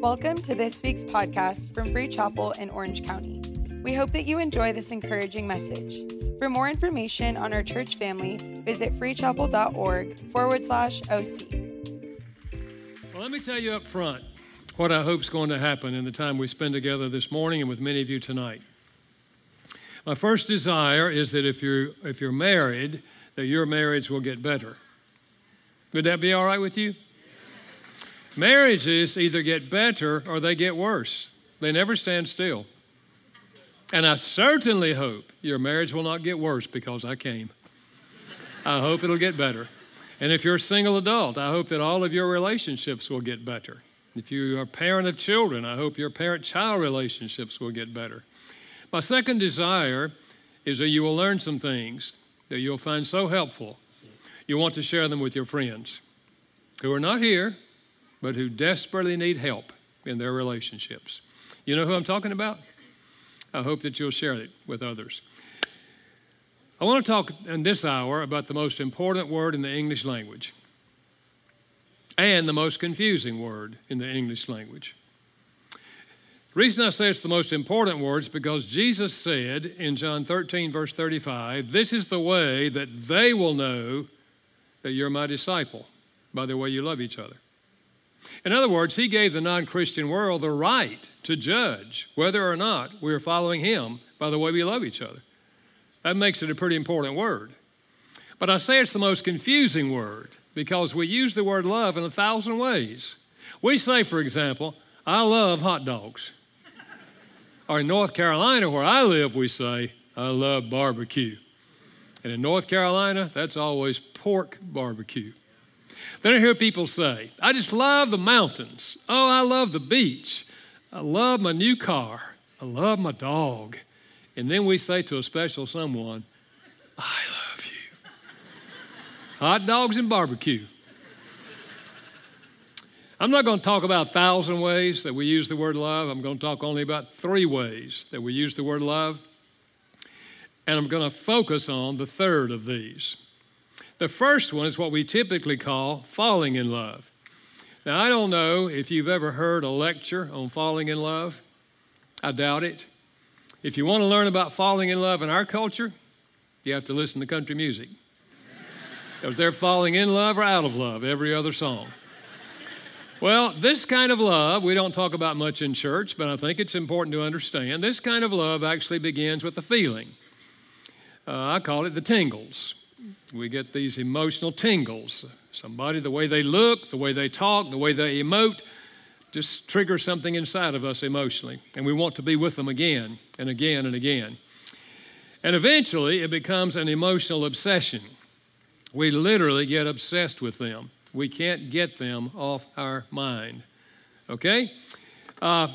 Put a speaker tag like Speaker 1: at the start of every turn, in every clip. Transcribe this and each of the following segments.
Speaker 1: Welcome to this week's podcast from Free Chapel in Orange County. We hope that you enjoy this encouraging message. For more information on our church family, visit freechapel.org forward slash OC.
Speaker 2: Well, let me tell you up front what I hope is going to happen in the time we spend together this morning and with many of you tonight. My first desire is that if you're, if you're married, that your marriage will get better. Would that be all right with you? Marriages either get better or they get worse. They never stand still. And I certainly hope your marriage will not get worse because I came. I hope it'll get better. And if you're a single adult, I hope that all of your relationships will get better. If you are a parent of children, I hope your parent child relationships will get better. My second desire is that you will learn some things that you'll find so helpful. You want to share them with your friends who are not here, but who desperately need help in their relationships. You know who I'm talking about? I hope that you'll share it with others. I want to talk in this hour about the most important word in the English language and the most confusing word in the English language. The reason I say it's the most important word is because Jesus said in John 13, verse 35, This is the way that they will know that you're my disciple, by the way you love each other. In other words, he gave the non Christian world the right to judge whether or not we're following him by the way we love each other. That makes it a pretty important word. But I say it's the most confusing word because we use the word love in a thousand ways. We say, for example, I love hot dogs. or in North Carolina, where I live, we say, I love barbecue. And in North Carolina, that's always pork barbecue. Then I hear people say, I just love the mountains. Oh, I love the beach. I love my new car. I love my dog. And then we say to a special someone, I love you. Hot dogs and barbecue. I'm not going to talk about a thousand ways that we use the word love. I'm going to talk only about three ways that we use the word love. And I'm going to focus on the third of these. The first one is what we typically call falling in love. Now, I don't know if you've ever heard a lecture on falling in love. I doubt it. If you want to learn about falling in love in our culture, you have to listen to country music. Because they're falling in love or out of love every other song. Well, this kind of love we don't talk about much in church, but I think it's important to understand. This kind of love actually begins with a feeling. Uh, I call it the tingles. We get these emotional tingles. Somebody, the way they look, the way they talk, the way they emote, just triggers something inside of us emotionally. And we want to be with them again and again and again. And eventually, it becomes an emotional obsession. We literally get obsessed with them. We can't get them off our mind. Okay? Uh,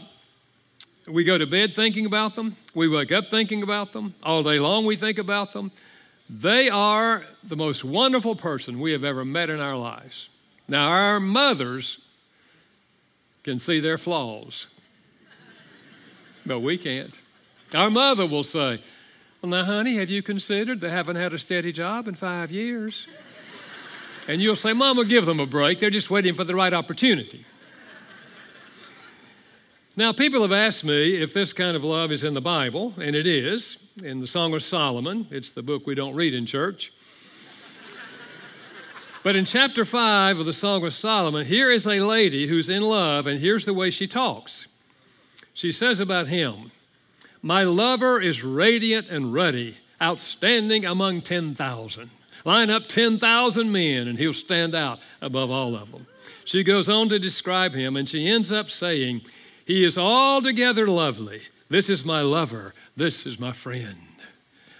Speaker 2: we go to bed thinking about them. We wake up thinking about them. All day long, we think about them. They are the most wonderful person we have ever met in our lives. Now, our mothers can see their flaws, but we can't. Our mother will say, Well, now, honey, have you considered they haven't had a steady job in five years? And you'll say, Mama, give them a break. They're just waiting for the right opportunity. Now, people have asked me if this kind of love is in the Bible, and it is. In the Song of Solomon, it's the book we don't read in church. but in chapter 5 of the Song of Solomon, here is a lady who's in love, and here's the way she talks. She says about him, My lover is radiant and ruddy, outstanding among 10,000. Line up 10,000 men, and he'll stand out above all of them. She goes on to describe him, and she ends up saying, he is altogether lovely. This is my lover. This is my friend.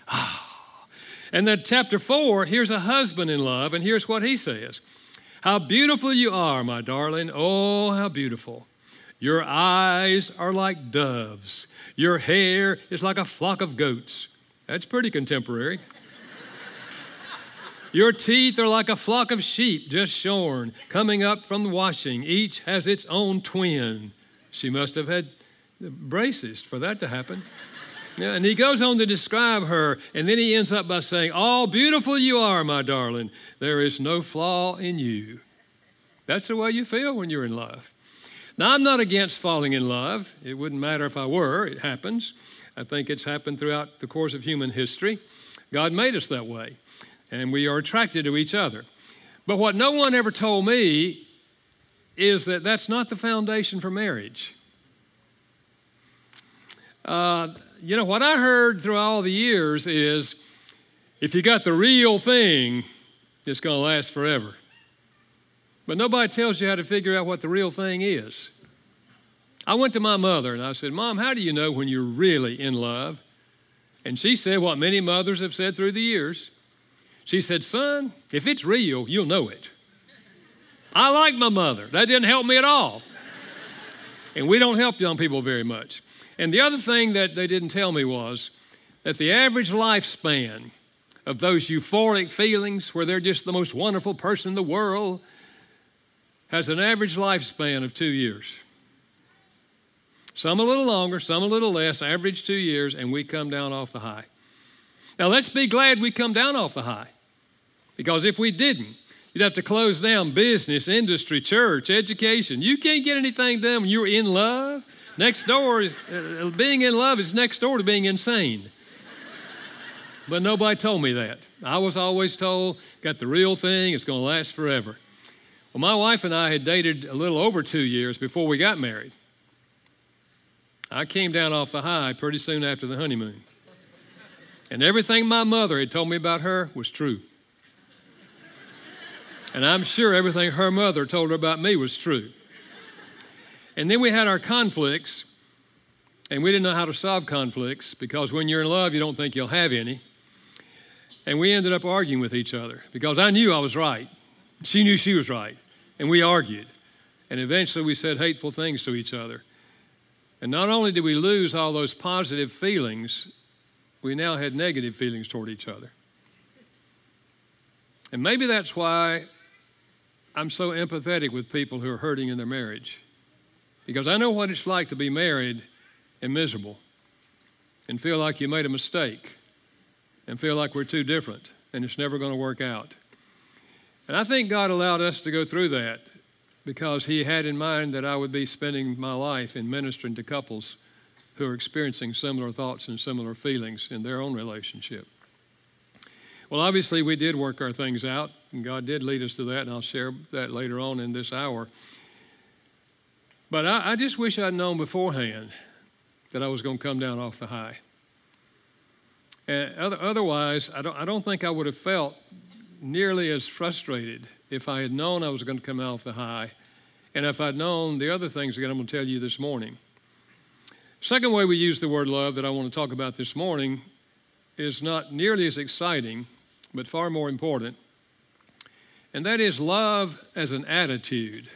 Speaker 2: Ah. And then, chapter four, here's a husband in love, and here's what he says How beautiful you are, my darling. Oh, how beautiful. Your eyes are like doves, your hair is like a flock of goats. That's pretty contemporary. Your teeth are like a flock of sheep just shorn, coming up from the washing. Each has its own twin. She must have had braces for that to happen. Yeah, and he goes on to describe her, and then he ends up by saying, All beautiful you are, my darling. There is no flaw in you. That's the way you feel when you're in love. Now, I'm not against falling in love. It wouldn't matter if I were, it happens. I think it's happened throughout the course of human history. God made us that way, and we are attracted to each other. But what no one ever told me is that that's not the foundation for marriage. Uh, you know, what I heard through all the years is if you got the real thing, it's going to last forever. But nobody tells you how to figure out what the real thing is. I went to my mother and I said, Mom, how do you know when you're really in love? And she said what many mothers have said through the years. She said, Son, if it's real, you'll know it. I like my mother. That didn't help me at all. And we don't help young people very much. And the other thing that they didn't tell me was that the average lifespan of those euphoric feelings where they're just the most wonderful person in the world has an average lifespan of two years. Some a little longer, some a little less, average two years, and we come down off the high. Now let's be glad we come down off the high. Because if we didn't, you'd have to close down business, industry, church, education. You can't get anything done when you're in love. Next door, uh, being in love is next door to being insane. But nobody told me that. I was always told, got the real thing, it's going to last forever. Well, my wife and I had dated a little over two years before we got married. I came down off the high pretty soon after the honeymoon. And everything my mother had told me about her was true. And I'm sure everything her mother told her about me was true. And then we had our conflicts, and we didn't know how to solve conflicts because when you're in love, you don't think you'll have any. And we ended up arguing with each other because I knew I was right. She knew she was right. And we argued. And eventually we said hateful things to each other. And not only did we lose all those positive feelings, we now had negative feelings toward each other. And maybe that's why I'm so empathetic with people who are hurting in their marriage. Because I know what it's like to be married and miserable and feel like you made a mistake and feel like we're too different and it's never going to work out. And I think God allowed us to go through that because He had in mind that I would be spending my life in ministering to couples who are experiencing similar thoughts and similar feelings in their own relationship. Well, obviously, we did work our things out, and God did lead us to that, and I'll share that later on in this hour. But I, I just wish I'd known beforehand that I was going to come down off the high. And other, otherwise, I don't, I don't think I would have felt nearly as frustrated if I had known I was going to come off the high and if I'd known the other things that I'm going to tell you this morning. Second way we use the word love that I want to talk about this morning is not nearly as exciting, but far more important, and that is love as an attitude.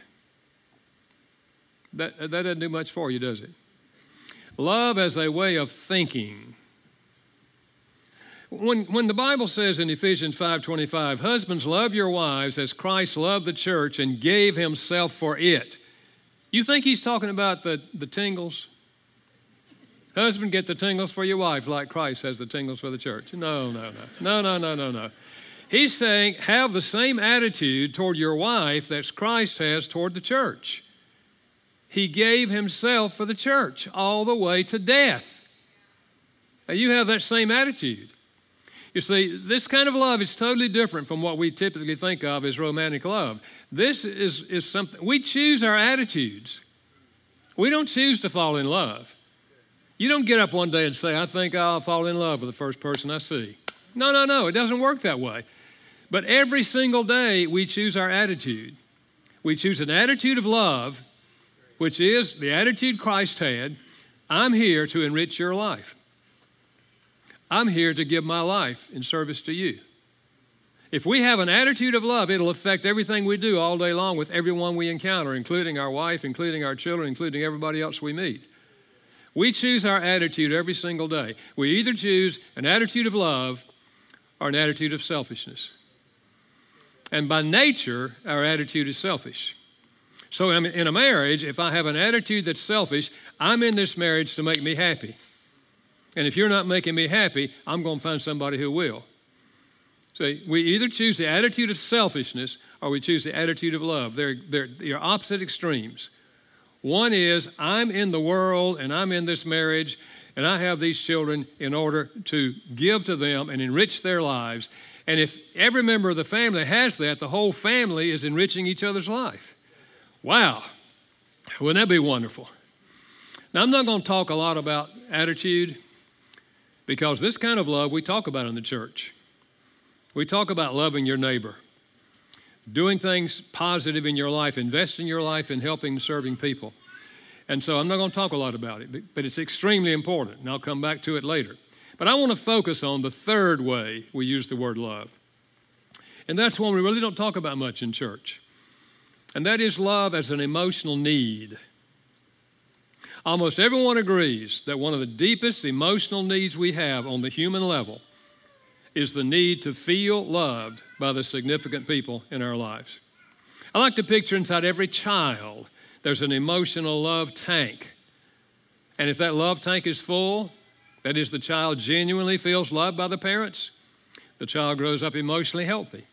Speaker 2: That, that doesn't do much for you, does it? Love as a way of thinking. When, when the Bible says in Ephesians 5:25, husbands love your wives as Christ loved the church and gave himself for it. You think he's talking about the, the tingles? Husband, get the tingles for your wife like Christ has the tingles for the church. No, no, no. No, no, no, no, no. He's saying have the same attitude toward your wife that Christ has toward the church. He gave himself for the church all the way to death. Now, you have that same attitude. You see, this kind of love is totally different from what we typically think of as romantic love. This is, is something, we choose our attitudes. We don't choose to fall in love. You don't get up one day and say, I think I'll fall in love with the first person I see. No, no, no, it doesn't work that way. But every single day, we choose our attitude. We choose an attitude of love which is the attitude Christ had I'm here to enrich your life. I'm here to give my life in service to you. If we have an attitude of love, it'll affect everything we do all day long with everyone we encounter, including our wife, including our children, including everybody else we meet. We choose our attitude every single day. We either choose an attitude of love or an attitude of selfishness. And by nature, our attitude is selfish. So in a marriage, if I have an attitude that's selfish, I'm in this marriage to make me happy. And if you're not making me happy, I'm going to find somebody who will. So we either choose the attitude of selfishness or we choose the attitude of love. They're, they're, they're opposite extremes. One is I'm in the world and I'm in this marriage and I have these children in order to give to them and enrich their lives. And if every member of the family has that, the whole family is enriching each other's life. Wow. Wouldn't that be wonderful? Now, I'm not going to talk a lot about attitude because this kind of love we talk about in the church. We talk about loving your neighbor, doing things positive in your life, investing your life in helping and serving people. And so I'm not going to talk a lot about it, but it's extremely important, and I'll come back to it later. But I want to focus on the third way we use the word love. And that's one we really don't talk about much in church. And that is love as an emotional need. Almost everyone agrees that one of the deepest emotional needs we have on the human level is the need to feel loved by the significant people in our lives. I like to picture inside every child there's an emotional love tank. And if that love tank is full, that is, the child genuinely feels loved by the parents, the child grows up emotionally healthy.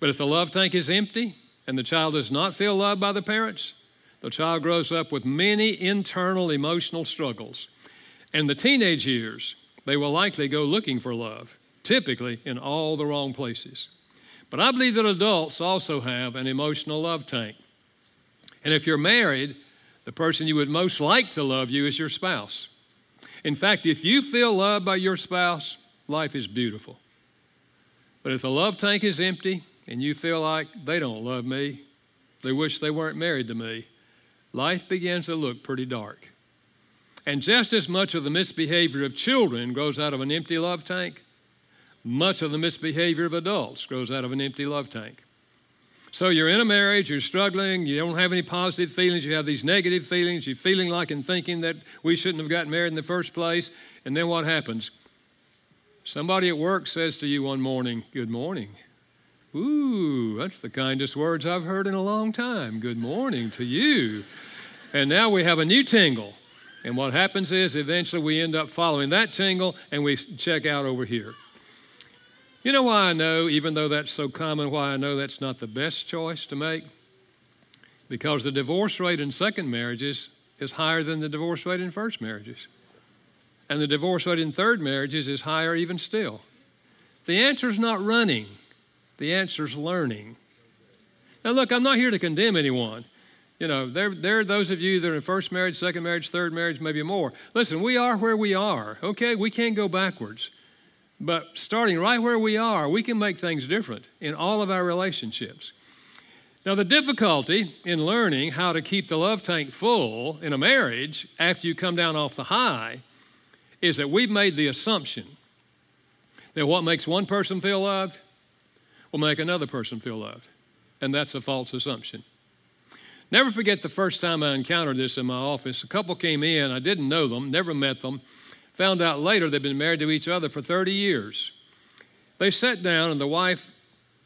Speaker 2: But if the love tank is empty and the child does not feel loved by the parents, the child grows up with many internal emotional struggles. And the teenage years, they will likely go looking for love, typically in all the wrong places. But I believe that adults also have an emotional love tank. And if you're married, the person you would most like to love you is your spouse. In fact, if you feel loved by your spouse, life is beautiful. But if the love tank is empty and you feel like they don't love me, they wish they weren't married to me, life begins to look pretty dark. And just as much of the misbehavior of children grows out of an empty love tank, much of the misbehavior of adults grows out of an empty love tank. So you're in a marriage, you're struggling, you don't have any positive feelings, you have these negative feelings, you're feeling like and thinking that we shouldn't have gotten married in the first place. And then what happens? Somebody at work says to you one morning, Good morning. Ooh, that's the kindest words I've heard in a long time. Good morning to you. And now we have a new tingle. And what happens is eventually we end up following that tingle and we check out over here. You know why I know, even though that's so common, why I know that's not the best choice to make? Because the divorce rate in second marriages is higher than the divorce rate in first marriages. And the divorce rate in third marriages is higher even still. The answer is not running, the answer is learning. Now, look, I'm not here to condemn anyone. You know, there, there are those of you that are in first marriage, second marriage, third marriage, maybe more. Listen, we are where we are, okay? We can't go backwards. But starting right where we are, we can make things different in all of our relationships. Now, the difficulty in learning how to keep the love tank full in a marriage after you come down off the high is that we've made the assumption that what makes one person feel loved will make another person feel loved. And that's a false assumption. Never forget the first time I encountered this in my office. A couple came in, I didn't know them, never met them. Found out later they'd been married to each other for 30 years. They sat down, and the wife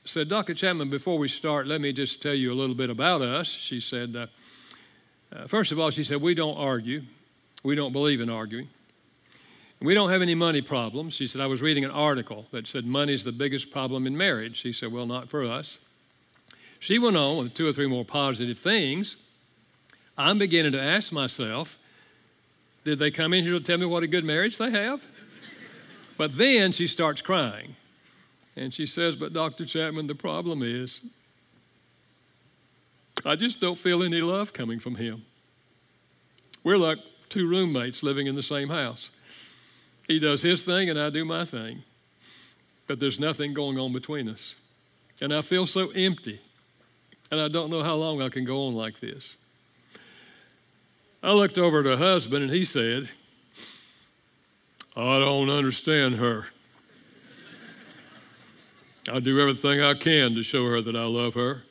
Speaker 2: said, Dr. Chapman, before we start, let me just tell you a little bit about us. She said, uh, uh, First of all, she said, We don't argue. We don't believe in arguing. We don't have any money problems. She said, I was reading an article that said money's the biggest problem in marriage. She said, Well, not for us. She went on with two or three more positive things. I'm beginning to ask myself, did they come in here to tell me what a good marriage they have? But then she starts crying. And she says, But Dr. Chapman, the problem is, I just don't feel any love coming from him. We're like two roommates living in the same house. He does his thing and I do my thing. But there's nothing going on between us. And I feel so empty. And I don't know how long I can go on like this. I looked over at her husband and he said, I don't understand her. I do everything I can to show her that I love her.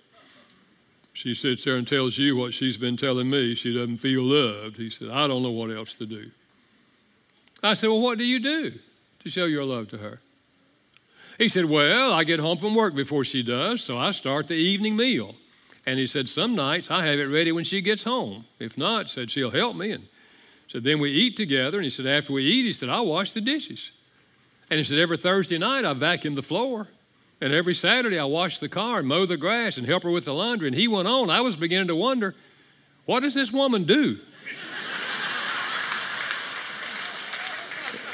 Speaker 2: She sits there and tells you what she's been telling me. She doesn't feel loved. He said, I don't know what else to do. I said, Well, what do you do to show your love to her? He said, Well, I get home from work before she does, so I start the evening meal. And he said, Some nights I have it ready when she gets home. If not, said, she'll help me. And said, Then we eat together. And he said, After we eat, he said, I'll wash the dishes. And he said, Every Thursday night I vacuum the floor. And every Saturday I wash the car and mow the grass and help her with the laundry. And he went on. I was beginning to wonder, What does this woman do?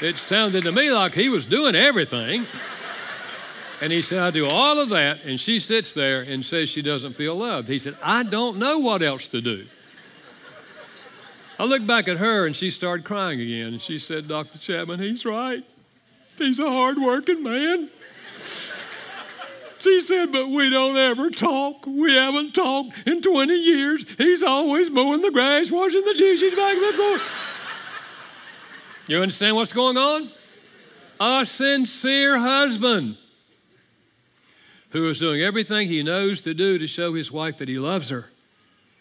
Speaker 2: it sounded to me like he was doing everything. And he said, I do all of that. And she sits there and says she doesn't feel loved. He said, I don't know what else to do. I looked back at her and she started crying again. And she said, Dr. Chapman, he's right. He's a hardworking man. She said, but we don't ever talk. We haven't talked in 20 years. He's always mowing the grass, washing the dishes, back the floor. You understand what's going on? A sincere husband who is doing everything he knows to do to show his wife that he loves her,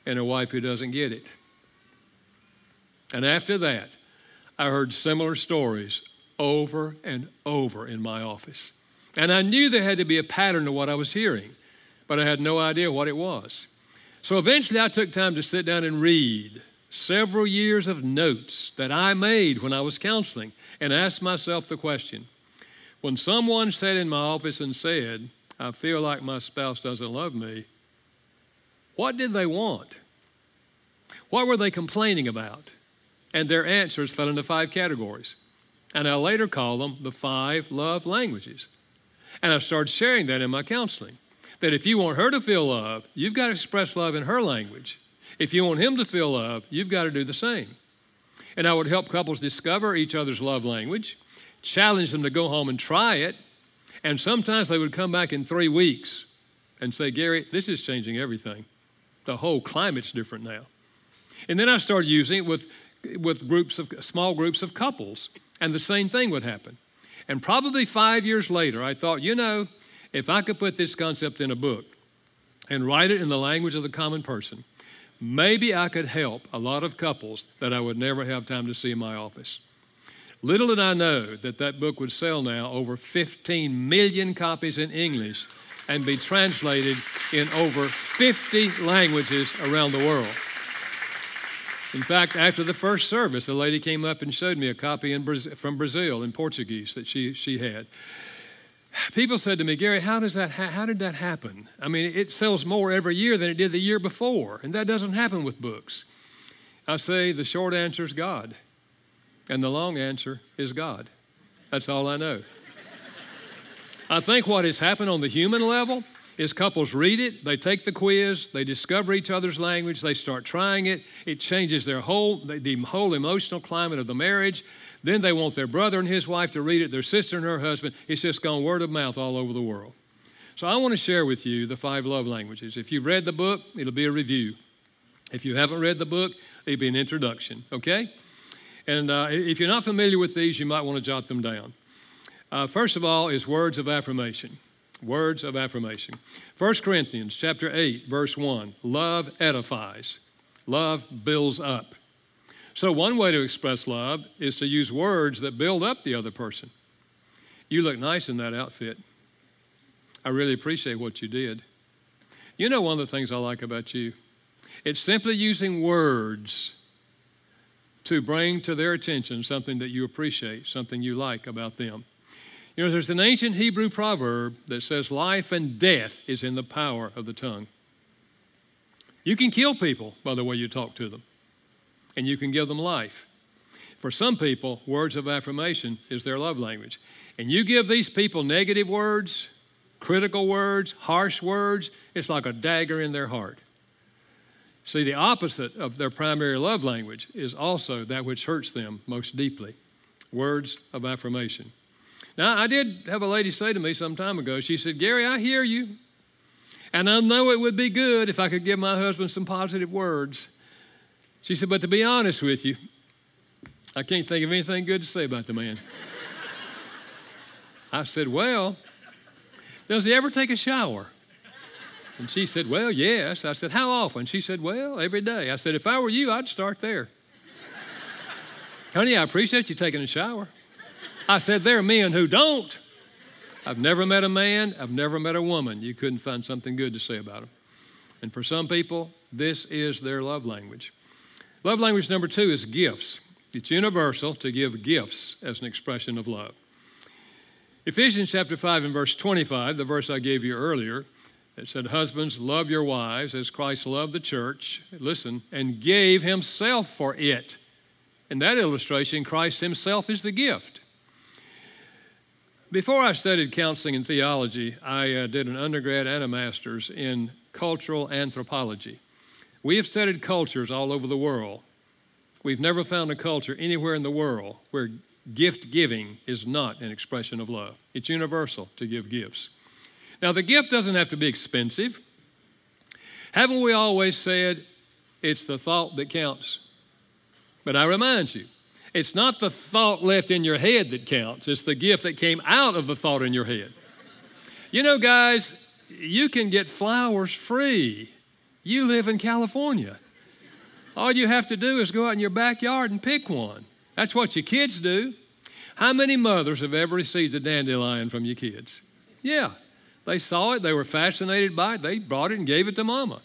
Speaker 2: and a wife who doesn't get it. And after that, I heard similar stories over and over in my office. And I knew there had to be a pattern to what I was hearing, but I had no idea what it was. So eventually I took time to sit down and read several years of notes that I made when I was counseling and asked myself the question when someone sat in my office and said, I feel like my spouse doesn't love me, what did they want? What were they complaining about? And their answers fell into five categories. And I later call them the five love languages. And I started sharing that in my counseling. That if you want her to feel love, you've got to express love in her language. If you want him to feel love, you've got to do the same. And I would help couples discover each other's love language, challenge them to go home and try it, and sometimes they would come back in three weeks and say, Gary, this is changing everything. The whole climate's different now. And then I started using it with, with groups of small groups of couples, and the same thing would happen. And probably five years later, I thought, you know, if I could put this concept in a book and write it in the language of the common person, maybe I could help a lot of couples that I would never have time to see in my office. Little did I know that that book would sell now over 15 million copies in English and be translated in over 50 languages around the world. In fact, after the first service, a lady came up and showed me a copy from Brazil in Portuguese that she, she had. People said to me, Gary, how, does that ha- how did that happen? I mean, it sells more every year than it did the year before, and that doesn't happen with books. I say the short answer is God. And the long answer is God. That's all I know. I think what has happened on the human level is couples read it, they take the quiz, they discover each other's language, they start trying it. It changes their whole the whole emotional climate of the marriage. Then they want their brother and his wife to read it, their sister and her husband. It's just gone word of mouth all over the world. So I want to share with you the five love languages. If you've read the book, it'll be a review. If you haven't read the book, it'll be an introduction, okay? And uh, if you're not familiar with these, you might want to jot them down. Uh, first of all, is words of affirmation. Words of affirmation. 1 Corinthians chapter 8, verse 1. Love edifies. Love builds up. So one way to express love is to use words that build up the other person. You look nice in that outfit. I really appreciate what you did. You know one of the things I like about you? It's simply using words to bring to their attention something that you appreciate, something you like about them. You know, there's an ancient Hebrew proverb that says life and death is in the power of the tongue. You can kill people by the way you talk to them, and you can give them life. For some people, words of affirmation is their love language. And you give these people negative words, critical words, harsh words, it's like a dagger in their heart. See, the opposite of their primary love language is also that which hurts them most deeply words of affirmation. Now, I did have a lady say to me some time ago, she said, Gary, I hear you. And I know it would be good if I could give my husband some positive words. She said, but to be honest with you, I can't think of anything good to say about the man. I said, well, does he ever take a shower? And she said, Well, yes. I said, How often? She said, Well, every day. I said, If I were you, I'd start there. Honey, I appreciate you taking a shower. I said, There are men who don't. I've never met a man, I've never met a woman. You couldn't find something good to say about them. And for some people, this is their love language. Love language number two is gifts. It's universal to give gifts as an expression of love. Ephesians chapter 5 and verse 25, the verse I gave you earlier, It said, Husbands, love your wives as Christ loved the church, listen, and gave himself for it. In that illustration, Christ himself is the gift. Before I studied counseling and theology, I uh, did an undergrad and a master's in cultural anthropology. We have studied cultures all over the world. We've never found a culture anywhere in the world where gift giving is not an expression of love. It's universal to give gifts. Now, the gift doesn't have to be expensive. Haven't we always said it's the thought that counts? But I remind you, it's not the thought left in your head that counts, it's the gift that came out of the thought in your head. You know, guys, you can get flowers free. You live in California. All you have to do is go out in your backyard and pick one. That's what your kids do. How many mothers have ever received a dandelion from your kids? Yeah, they saw it, they were fascinated by it, they brought it and gave it to mama.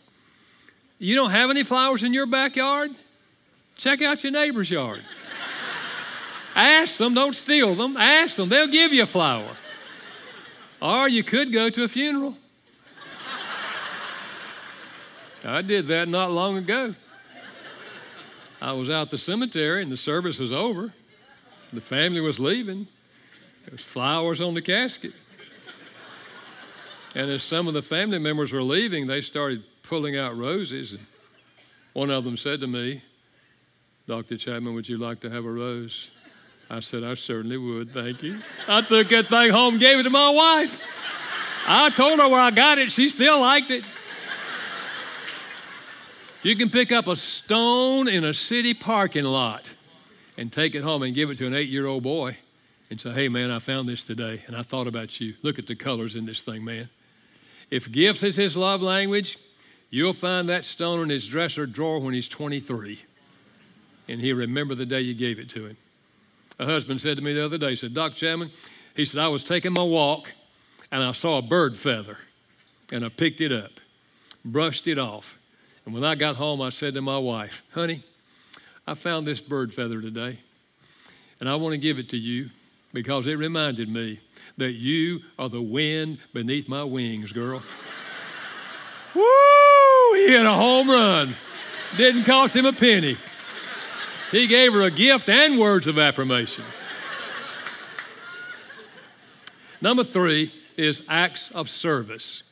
Speaker 2: You don't have any flowers in your backyard? Check out your neighbor's yard. Ask them, don't steal them. Ask them, they'll give you a flower. Or you could go to a funeral. I did that not long ago. I was out the cemetery and the service was over. The family was leaving. There was flowers on the casket. And as some of the family members were leaving, they started pulling out roses. And one of them said to me, Dr. Chapman, would you like to have a rose? I said, I certainly would, thank you. I took that thing home gave it to my wife. I told her where I got it, she still liked it. You can pick up a stone in a city parking lot and take it home and give it to an eight year old boy and say, Hey, man, I found this today and I thought about you. Look at the colors in this thing, man. If gifts is his love language, you'll find that stone in his dresser drawer when he's 23. And he'll remember the day you gave it to him. A husband said to me the other day, he said, Doc Chapman, he said, I was taking my walk and I saw a bird feather and I picked it up, brushed it off. And when I got home, I said to my wife, honey, I found this bird feather today and I want to give it to you because it reminded me that you are the wind beneath my wings, girl. Woo! He hit a home run. Didn't cost him a penny. He gave her a gift and words of affirmation. Number three is acts of service.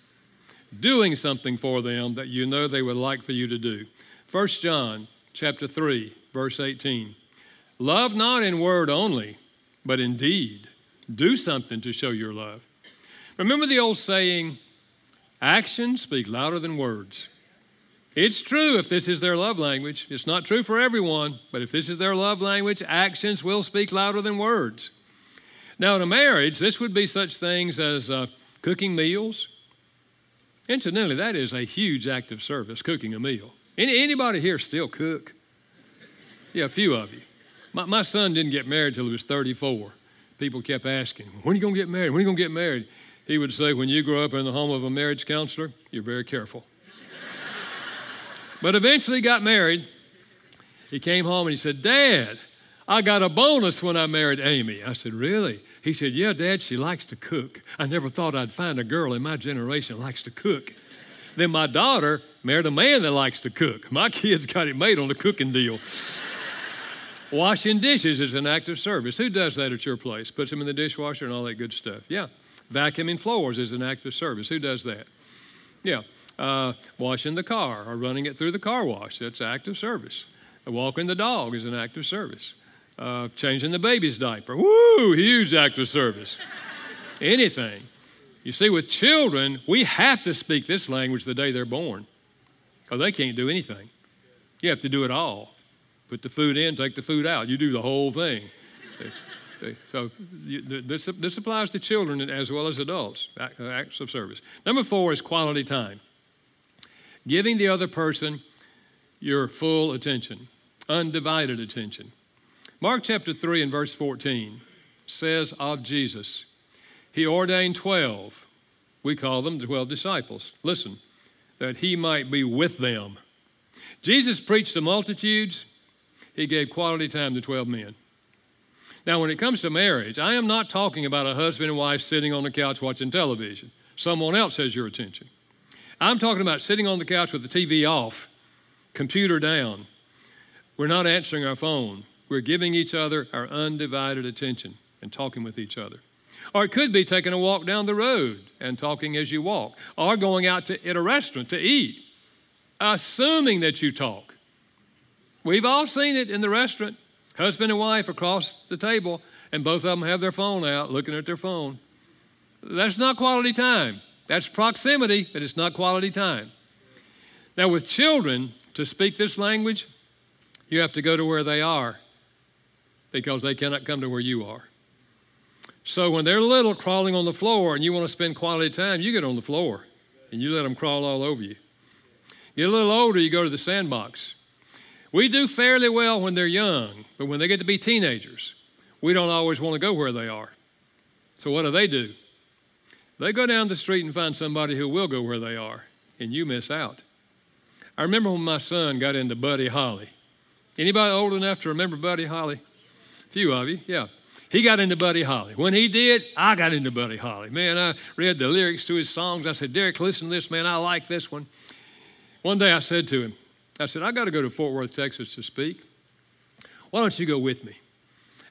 Speaker 2: Doing something for them that you know they would like for you to do. 1 John chapter 3, verse 18. Love not in word only, but in deed. Do something to show your love. Remember the old saying, actions speak louder than words. It's true if this is their love language. It's not true for everyone, but if this is their love language, actions will speak louder than words. Now, in a marriage, this would be such things as uh, cooking meals. Incidentally, that is a huge act of service, cooking a meal. Any, anybody here still cook? Yeah, a few of you. My, my son didn't get married till he was 34. People kept asking, when are you going to get married? When are you going to get married? He would say, when you grow up in the home of a marriage counselor, you're very careful. But eventually got married. He came home and he said, Dad, I got a bonus when I married Amy. I said, Really? He said, Yeah, Dad, she likes to cook. I never thought I'd find a girl in my generation likes to cook. Then my daughter married a man that likes to cook. My kids got it made on the cooking deal. Washing dishes is an act of service. Who does that at your place? Puts them in the dishwasher and all that good stuff. Yeah. Vacuuming floors is an act of service. Who does that? Yeah uh, washing the car or running it through the car wash. That's active service. Walking the dog is an act of service. Uh, changing the baby's diaper. Woo, huge act of service. Anything. You see, with children, we have to speak this language the day they're born, because they can't do anything. You have to do it all. Put the food in, take the food out. You do the whole thing. So this, this applies to children as well as adults, uh, acts of service. Number four is quality time giving the other person your full attention, undivided attention. Mark chapter 3 and verse 14 says of Jesus, He ordained 12. We call them the 12 disciples. Listen, that He might be with them. Jesus preached to multitudes, He gave quality time to 12 men. Now, when it comes to marriage, I am not talking about a husband and wife sitting on the couch watching television. Someone else has your attention. I'm talking about sitting on the couch with the TV off, computer down. We're not answering our phone. We're giving each other our undivided attention and talking with each other. Or it could be taking a walk down the road and talking as you walk, or going out to at a restaurant to eat, assuming that you talk. We've all seen it in the restaurant. Husband and wife across the table, and both of them have their phone out looking at their phone. That's not quality time. That's proximity, but it's not quality time. Now, with children, to speak this language, you have to go to where they are because they cannot come to where you are. So when they're little, crawling on the floor, and you want to spend quality time, you get on the floor and you let them crawl all over you. Get a little older, you go to the sandbox. We do fairly well when they're young, but when they get to be teenagers, we don't always want to go where they are. So what do they do? They go down the street and find somebody who will go where they are, and you miss out. I remember when my son got into Buddy Holly. Anybody old enough to remember Buddy Holly? A few of you, yeah. He got into Buddy Holly. When he did, I got into Buddy Holly. Man, I read the lyrics to his songs. I said, Derek, listen to this, man. I like this one. One day I said to him, I said, I got to go to Fort Worth, Texas to speak. Why don't you go with me?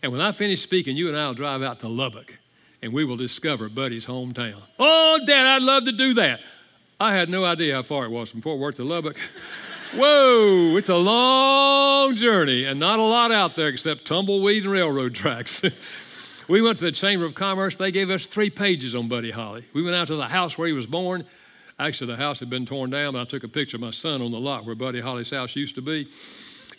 Speaker 2: And when I finish speaking, you and I will drive out to Lubbock and we will discover Buddy's hometown. Oh, Dad, I'd love to do that. I had no idea how far it was from Fort Worth to Lubbock. Whoa, it's a long journey and not a lot out there except tumbleweed and railroad tracks. we went to the Chamber of Commerce. They gave us three pages on Buddy Holly. We went out to the house where he was born. Actually, the house had been torn down, but I took a picture of my son on the lot where Buddy Holly's house used to be.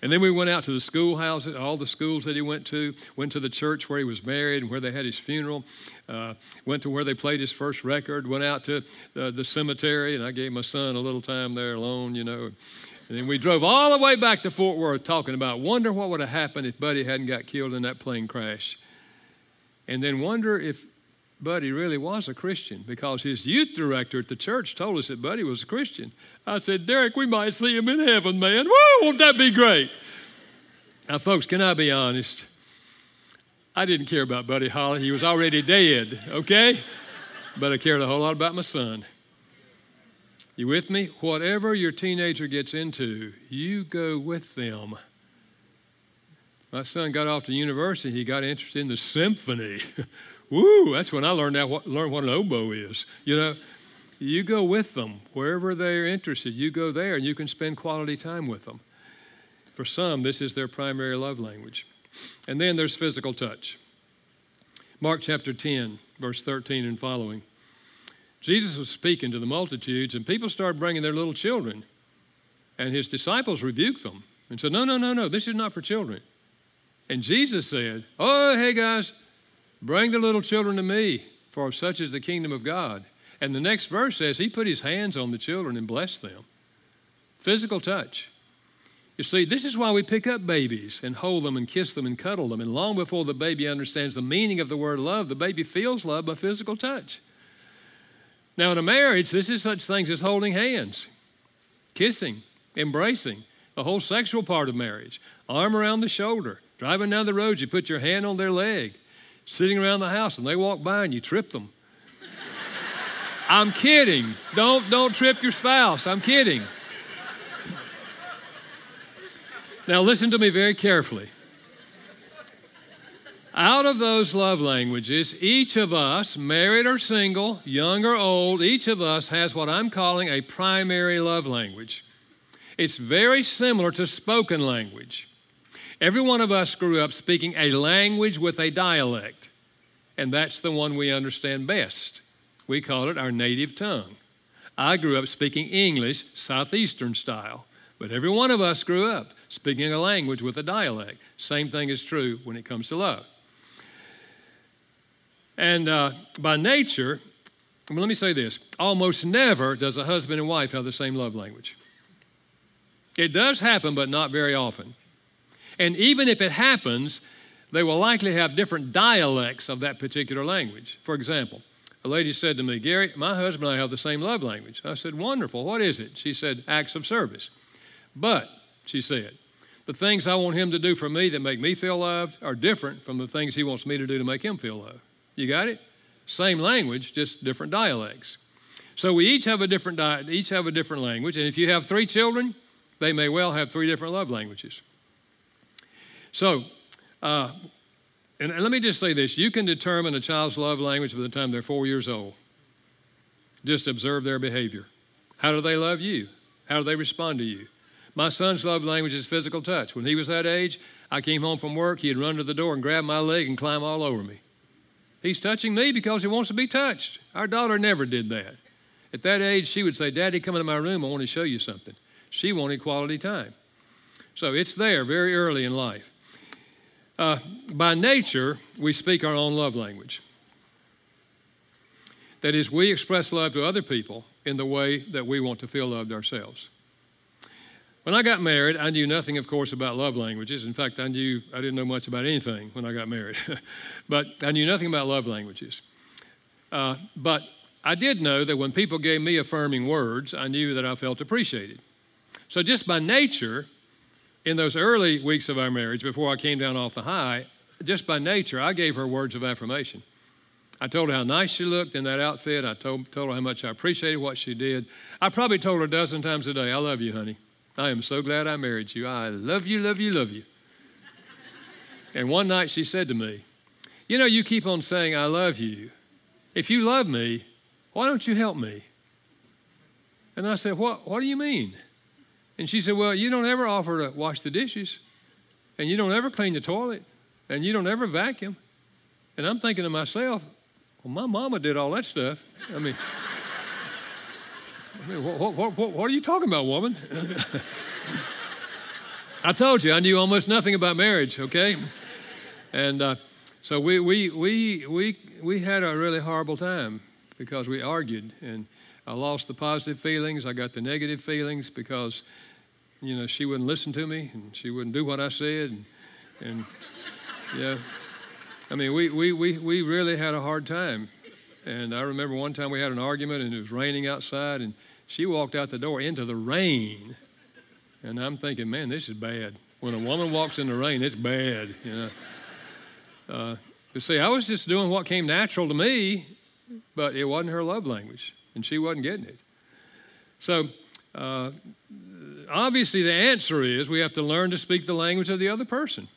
Speaker 2: And then we went out to the schoolhouses, all the schools that he went to, went to the church where he was married and where they had his funeral, uh, went to where they played his first record, went out to the, the cemetery, and I gave my son a little time there alone, you know. And then we drove all the way back to Fort Worth talking about wonder what would have happened if Buddy hadn't got killed in that plane crash. And then wonder if Buddy really was a Christian because his youth director at the church told us that Buddy was a Christian. I said, Derek, we might see him in heaven, man. Woo, won't that be great? Now, folks, can I be honest? I didn't care about Buddy Holly. He was already dead, okay? But I cared a whole lot about my son. You with me? Whatever your teenager gets into, you go with them. My son got off to university, he got interested in the symphony. Woo, that's when I learned, that, learned what an oboe is. You know, you go with them wherever they're interested. You go there and you can spend quality time with them. For some, this is their primary love language. And then there's physical touch. Mark chapter 10, verse 13 and following. Jesus was speaking to the multitudes, and people started bringing their little children. And his disciples rebuked them and said, No, no, no, no, this is not for children. And Jesus said, Oh, hey guys, Bring the little children to me, for such is the kingdom of God. And the next verse says, He put His hands on the children and blessed them. Physical touch. You see, this is why we pick up babies and hold them and kiss them and cuddle them. And long before the baby understands the meaning of the word love, the baby feels love by physical touch. Now, in a marriage, this is such things as holding hands, kissing, embracing, the whole sexual part of marriage, arm around the shoulder, driving down the road, you put your hand on their leg sitting around the house and they walk by and you trip them. I'm kidding. Don't, don't trip your spouse. I'm kidding. Now, listen to me very carefully. Out of those love languages, each of us, married or single, young or old, each of us has what I'm calling a primary love language. It's very similar to spoken language. Every one of us grew up speaking a language with a dialect, and that's the one we understand best. We call it our native tongue. I grew up speaking English, Southeastern style, but every one of us grew up speaking a language with a dialect. Same thing is true when it comes to love. And uh, by nature, let me say this almost never does a husband and wife have the same love language. It does happen, but not very often. And even if it happens, they will likely have different dialects of that particular language. For example, a lady said to me, Gary, my husband and I have the same love language. I said, Wonderful. What is it? She said, Acts of service. But, she said, the things I want him to do for me that make me feel loved are different from the things he wants me to do to make him feel loved. You got it? Same language, just different dialects. So we each have a different diet, each have a different language. And if you have three children, they may well have three different love languages. So, uh, and let me just say this you can determine a child's love language by the time they're four years old. Just observe their behavior. How do they love you? How do they respond to you? My son's love language is physical touch. When he was that age, I came home from work, he'd run to the door and grab my leg and climb all over me. He's touching me because he wants to be touched. Our daughter never did that. At that age, she would say, Daddy, come into my room, I want to show you something. She wanted quality time. So it's there very early in life. Uh, by nature, we speak our own love language. That is, we express love to other people in the way that we want to feel loved ourselves. When I got married, I knew nothing, of course, about love languages. In fact, I knew I didn't know much about anything when I got married, but I knew nothing about love languages. Uh, but I did know that when people gave me affirming words, I knew that I felt appreciated. So, just by nature, in those early weeks of our marriage, before I came down off the high, just by nature, I gave her words of affirmation. I told her how nice she looked in that outfit. I told, told her how much I appreciated what she did. I probably told her a dozen times a day, I love you, honey. I am so glad I married you. I love you, love you, love you. and one night she said to me, You know, you keep on saying, I love you. If you love me, why don't you help me? And I said, What, what do you mean? And she said, Well, you don't ever offer to wash the dishes, and you don't ever clean the toilet, and you don't ever vacuum. And I'm thinking to myself, Well, my mama did all that stuff. I mean, I mean what, what, what, what are you talking about, woman? I told you, I knew almost nothing about marriage, okay? And uh, so we, we, we, we, we had a really horrible time because we argued. And I lost the positive feelings, I got the negative feelings because you know, she wouldn't listen to me and she wouldn't do what I said. And, and yeah, I mean, we, we, we, we really had a hard time. And I remember one time we had an argument and it was raining outside and she walked out the door into the rain. And I'm thinking, man, this is bad. When a woman walks in the rain, it's bad, you know. Uh, but see, I was just doing what came natural to me, but it wasn't her love language, and she wasn't getting it. So, uh, obviously, the answer is we have to learn to speak the language of the other person.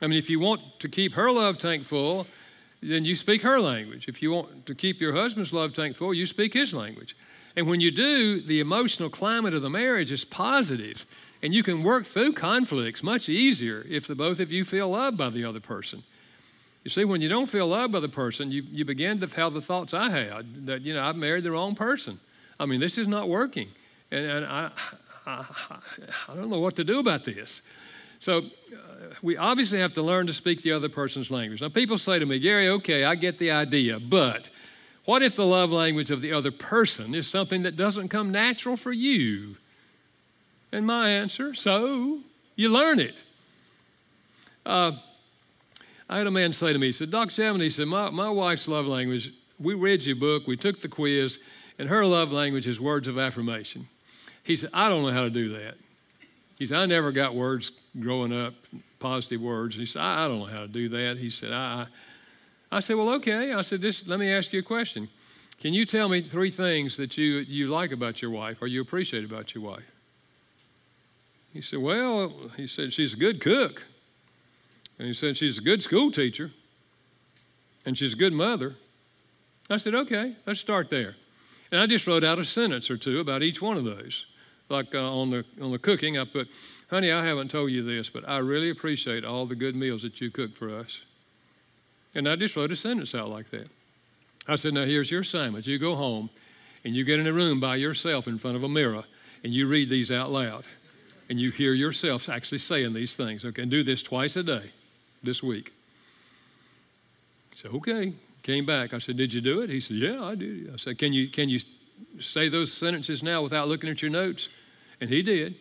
Speaker 2: I mean, if you want to keep her love tank full, then you speak her language. If you want to keep your husband's love tank full, you speak his language. And when you do, the emotional climate of the marriage is positive, and you can work through conflicts much easier if the both of you feel loved by the other person. You see, when you don't feel loved by the person, you, you begin to have the thoughts I had that, you know, I've married the wrong person. I mean, this is not working. And, and I, I, I don't know what to do about this. So uh, we obviously have to learn to speak the other person's language. Now, people say to me, Gary, okay, I get the idea, but what if the love language of the other person is something that doesn't come natural for you? And my answer, so you learn it. Uh, I had a man say to me, he said, Dr. Chapman, he said, my, my wife's love language, we read your book, we took the quiz, and her love language is words of affirmation. He said, I don't know how to do that. He said, I never got words growing up, positive words. He said, I, don't know how to do that. He said, I, I said, well, okay. I said, this, let me ask you a question. Can you tell me three things that you, you like about your wife or you appreciate about your wife? He said, well, he said, she's a good cook. And he said, she's a good school teacher. And she's a good mother. I said, okay, let's start there. And I just wrote out a sentence or two about each one of those. Like uh, on, the, on the cooking, I put, honey, I haven't told you this, but I really appreciate all the good meals that you cook for us. And I just wrote a sentence out like that. I said, now here's your assignment. You go home and you get in a room by yourself in front of a mirror and you read these out loud. And you hear yourself actually saying these things. Okay, and do this twice a day this week. So, okay. Came back. I said, Did you do it? He said, Yeah, I did. I said, Can you, can you say those sentences now without looking at your notes? And he did.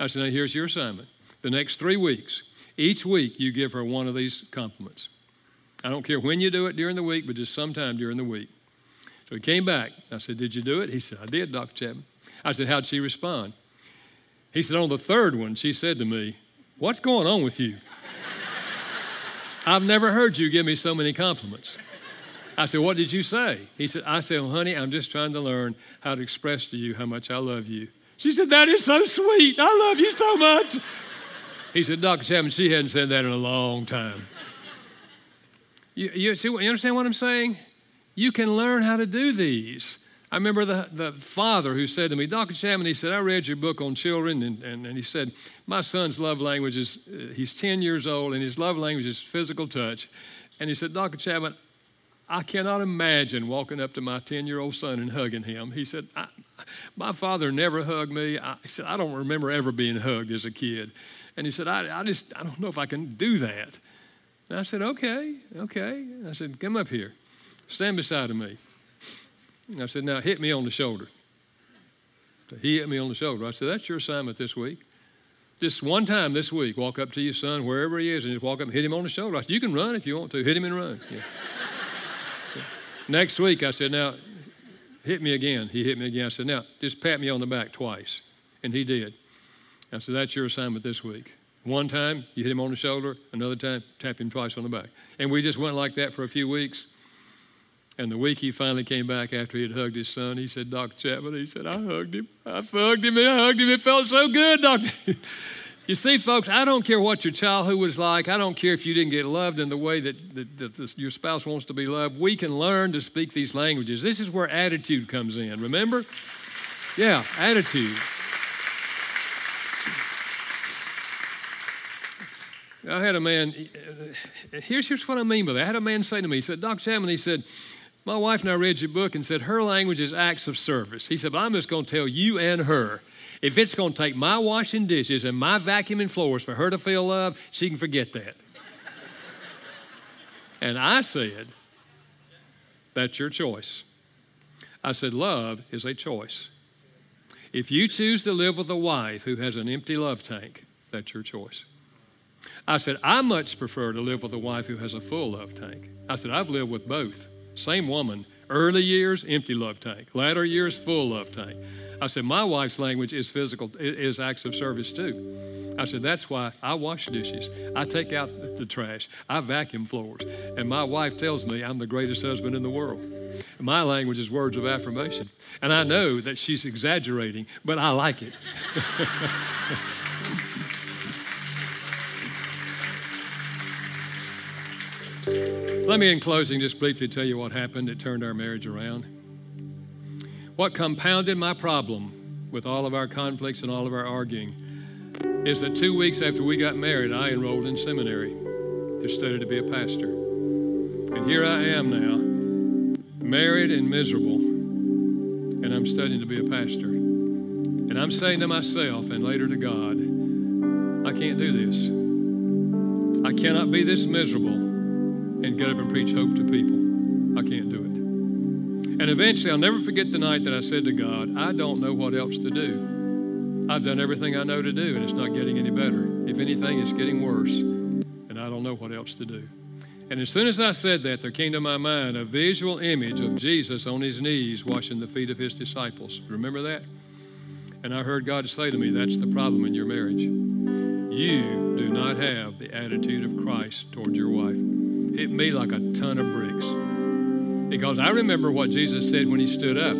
Speaker 2: I said, Now here's your assignment. The next three weeks, each week you give her one of these compliments. I don't care when you do it during the week, but just sometime during the week. So he came back. I said, Did you do it? He said, I did, Dr. Chapman. I said, How'd she respond? He said, On the third one, she said to me, What's going on with you? I've never heard you give me so many compliments. I said, What did you say? He said, I said, well, honey, I'm just trying to learn how to express to you how much I love you. She said, That is so sweet. I love you so much. He said, Dr. Chapman, she hadn't said that in a long time. You, you, see, you understand what I'm saying? You can learn how to do these. I remember the, the father who said to me, Dr. Chapman, he said, I read your book on children, and, and, and he said, My son's love language is, uh, he's 10 years old, and his love language is physical touch. And he said, Dr. Chapman, I cannot imagine walking up to my 10 year old son and hugging him. He said, My father never hugged me. I, he said, I don't remember ever being hugged as a kid. And he said, I, I just, I don't know if I can do that. And I said, Okay, okay. I said, Come up here, stand beside of me. I said, Now hit me on the shoulder. He hit me on the shoulder. I said, That's your assignment this week. Just one time this week, walk up to your son, wherever he is, and just walk up and hit him on the shoulder. I said, You can run if you want to. Hit him and run. Yeah. Next week, I said, Now hit me again. He hit me again. I said, Now just pat me on the back twice. And he did. I said, That's your assignment this week. One time, you hit him on the shoulder. Another time, tap him twice on the back. And we just went like that for a few weeks. And the week he finally came back after he had hugged his son, he said, Dr. Chapman, he said, I hugged him. I hugged him. I hugged him. It felt so good, Doctor. you see, folks, I don't care what your childhood was like. I don't care if you didn't get loved in the way that, that, that this, your spouse wants to be loved. We can learn to speak these languages. This is where attitude comes in, remember? Yeah, attitude. I had a man, here's, here's what I mean by that. I had a man say to me, he said, Dr. Chapman, he said, my wife and I read your book and said her language is acts of service. He said, but I'm just going to tell you and her if it's going to take my washing dishes and my vacuuming floors for her to feel love, she can forget that. and I said, That's your choice. I said, Love is a choice. If you choose to live with a wife who has an empty love tank, that's your choice. I said, I much prefer to live with a wife who has a full love tank. I said, I've lived with both. Same woman. Early years, empty love tank. Latter years, full love tank. I said, my wife's language is physical, is acts of service too. I said, that's why I wash dishes. I take out the trash. I vacuum floors. And my wife tells me I'm the greatest husband in the world. My language is words of affirmation. And I know that she's exaggerating, but I like it. Let me, in closing, just briefly tell you what happened that turned our marriage around. What compounded my problem with all of our conflicts and all of our arguing is that two weeks after we got married, I enrolled in seminary to study to be a pastor. And here I am now, married and miserable, and I'm studying to be a pastor. And I'm saying to myself and later to God, I can't do this. I cannot be this miserable and get up and preach hope to people. I can't do it. And eventually, I'll never forget the night that I said to God, I don't know what else to do. I've done everything I know to do, and it's not getting any better. If anything, it's getting worse, and I don't know what else to do. And as soon as I said that, there came to my mind a visual image of Jesus on his knees washing the feet of his disciples. Remember that? And I heard God say to me, That's the problem in your marriage. You do not have the attitude of Christ toward your wife hit me like a ton of bricks. Because I remember what Jesus said when he stood up.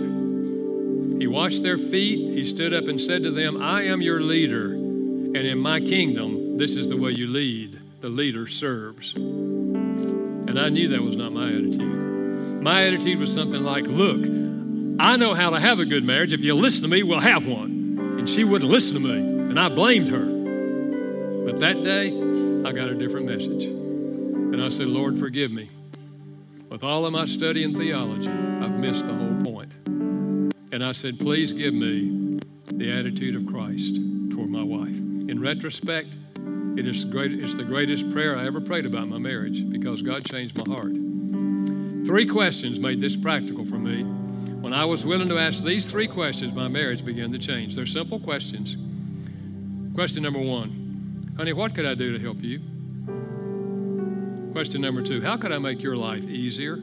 Speaker 2: He washed their feet, he stood up and said to them, I am your leader, and in my kingdom, this is the way you lead. The leader serves. And I knew that was not my attitude. My attitude was something like, Look, I know how to have a good marriage. If you listen to me, we'll have one. And she wouldn't listen to me, and I blamed her. But that day, I got a different message. And I said, Lord, forgive me. With all of my study in theology, I've missed the whole point. And I said, please give me the attitude of Christ toward my wife. In retrospect, it is great, it's the greatest prayer I ever prayed about my marriage because God changed my heart. Three questions made this practical for me. When I was willing to ask these three questions, my marriage began to change. They're simple questions. Question number one Honey, what could I do to help you? Question number two How could I make your life easier?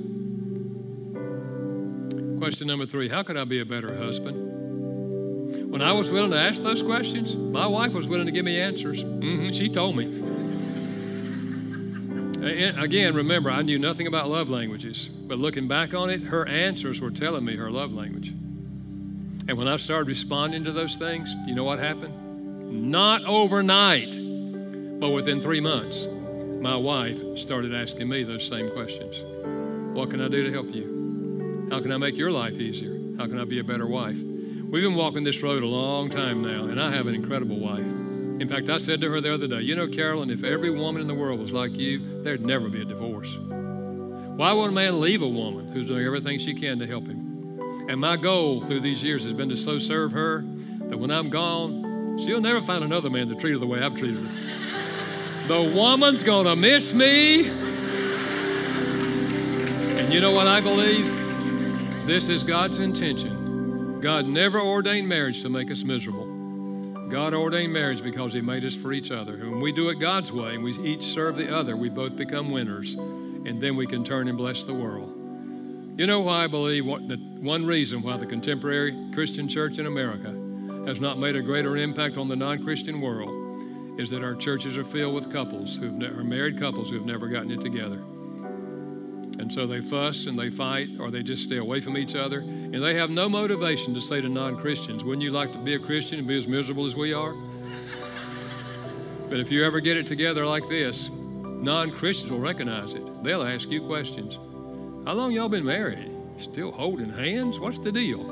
Speaker 2: Question number three How could I be a better husband? When I was willing to ask those questions, my wife was willing to give me answers. Mm-hmm, she told me. Again, remember, I knew nothing about love languages, but looking back on it, her answers were telling me her love language. And when I started responding to those things, you know what happened? Not overnight, but within three months, my wife started asking me those same questions. What can I do to help you? How can I make your life easier? How can I be a better wife? We've been walking this road a long time now, and I have an incredible wife. In fact, I said to her the other day, You know, Karolyn, if every woman in the world was like you, there'd never be a divorce. Why would a man leave a woman who's doing everything she can to help him? And my goal through these years has been to so serve her that when I'm gone, she'll never find another man to treat her the way I've treated her. The woman's gonna miss me. And you know what I believe? This is God's intention. God never ordained marriage to make us miserable. God ordained marriage because He made us for each other. And when we do it God's way and we each serve the other, we both become winners, and then we can turn and bless the world. You know why I believe what, the one reason why the contemporary Christian church in America has not made a greater impact on the non Christian world is that our churches are filled with couples who are married couples who have never gotten it together. And so they fuss and they fight or they just stay away from each other. And they have no motivation to say to non Christians, Wouldn't you like to be a Christian and be as miserable as we are? but if you ever get it together like this, non Christians will recognize it. They'll ask you questions. How long y'all been married? Still holding hands? What's the deal?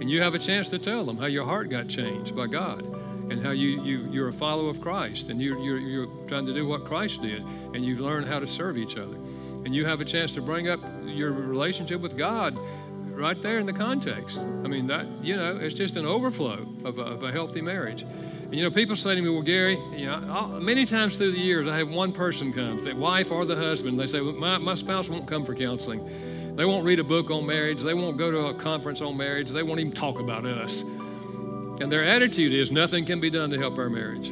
Speaker 2: And you have a chance to tell them how your heart got changed by God and how you, you, you're a follower of Christ and you, you're, you're trying to do what Christ did and you've learned how to serve each other and you have a chance to bring up your relationship with God right there in the context. I mean, that, you know, it's just an overflow of a, of a healthy marriage. And, you know, people say to me, well, Gary, you know, I'll, many times through the years, I have one person come, the wife or the husband. They say, well, my, my spouse won't come for counseling. They won't read a book on marriage. They won't go to a conference on marriage. They won't even talk about us. And their attitude is nothing can be done to help our marriage.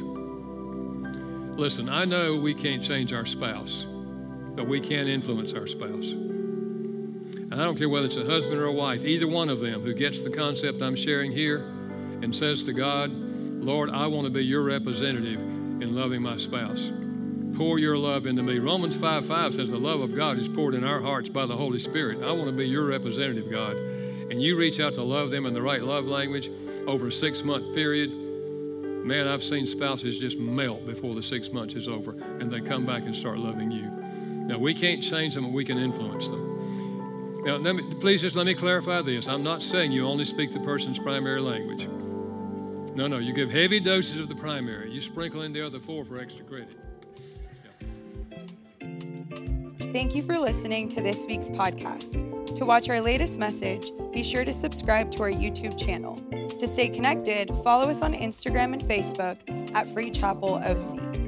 Speaker 2: Listen, I know we can't change our spouse but we can influence our spouse. And I don't care whether it's a husband or a wife, either one of them who gets the concept I'm sharing here and says to God, Lord, I want to be your representative in loving my spouse. Pour your love into me. Romans 5 5 says the love of God is poured in our hearts by the Holy Spirit. I want to be your representative, God. And you reach out to love them in the right love language over a six month period. Man, I've seen spouses just melt before the six months is over and they come back and start loving you. Now, we can't change them, but we can influence them. Now, me, please just let me clarify this. I'm not saying you only speak the person's primary language. No, no, you give heavy doses of the primary. You sprinkle in the other four for extra credit.
Speaker 1: Thank you for listening to this week's podcast. To watch our latest message, be sure to subscribe to our YouTube channel. To stay connected, follow us on Instagram and Facebook at Free Chapel OC.